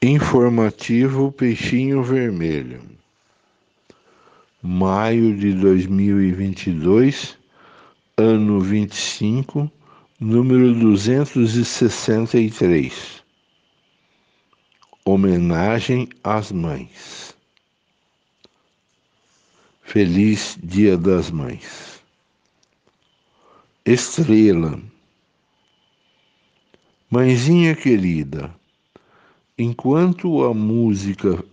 Informativo Peixinho Vermelho. Maio de 2022, ano 25, número 263. Homenagem às mães. Feliz Dia das Mães. Estrela. Mãezinha querida, Enquanto a música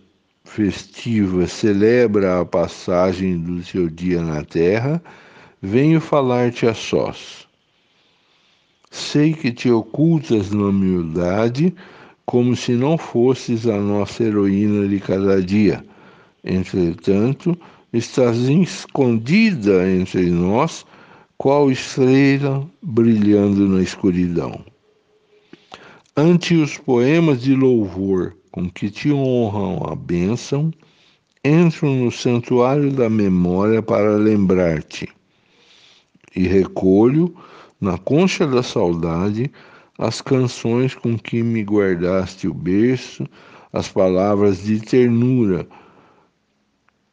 festiva celebra a passagem do seu dia na terra, venho falar-te a sós. Sei que te ocultas na humildade, como se não fosses a nossa heroína de cada dia. Entretanto, estás escondida entre nós, qual estrela brilhando na escuridão. Ante os poemas de louvor com que te honram a bênção, entro no santuário da memória para lembrar-te. E recolho na concha da saudade as canções com que me guardaste o berço, as palavras de ternura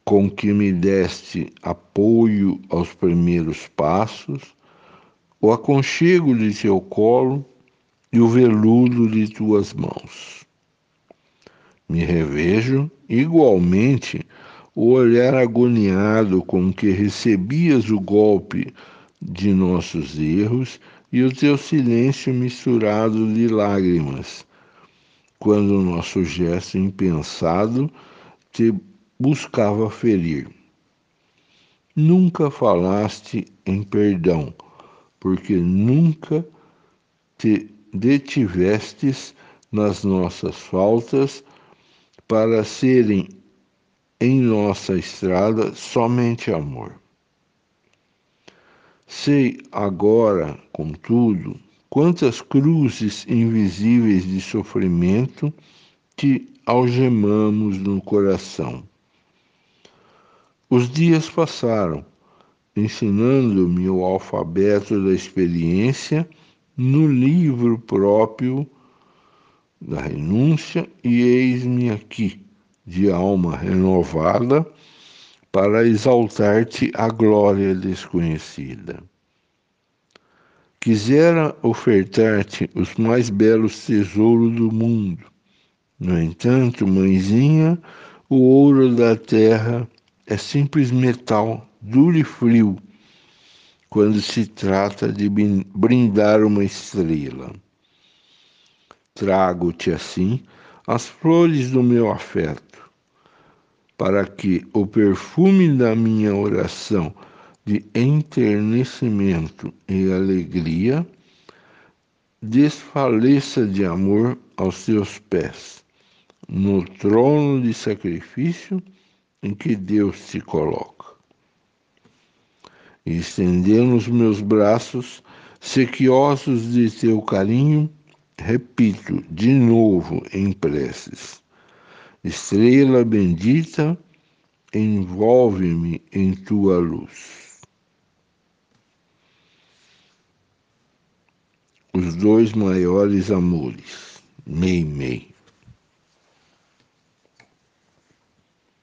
com que me deste apoio aos primeiros passos, o aconchego de teu colo e o veludo de tuas mãos. Me revejo igualmente o olhar agoniado com que recebias o golpe de nossos erros e o teu silêncio misturado de lágrimas, quando o nosso gesto impensado te buscava ferir. Nunca falaste em perdão, porque nunca te detivestes nas nossas faltas, para serem em nossa estrada somente amor. Sei agora, contudo, quantas cruzes invisíveis de sofrimento te algemamos no coração. Os dias passaram, ensinando-me o alfabeto da experiência no livro próprio da renúncia, e eis-me aqui, de alma renovada, para exaltar-te a glória desconhecida. Quisera ofertar-te os mais belos tesouros do mundo. No entanto, mãezinha, o ouro da terra é simples metal, duro e frio, quando se trata de brindar uma estrela. Trago-te assim as flores do meu afeto, para que o perfume da minha oração de enternecimento e alegria desfaleça de amor aos teus pés, no trono de sacrifício em que Deus te coloca estendendo os meus braços, sequiosos de teu carinho, repito de novo em preces. Estrela bendita, envolve-me em tua luz. Os dois maiores amores, Mei Mei.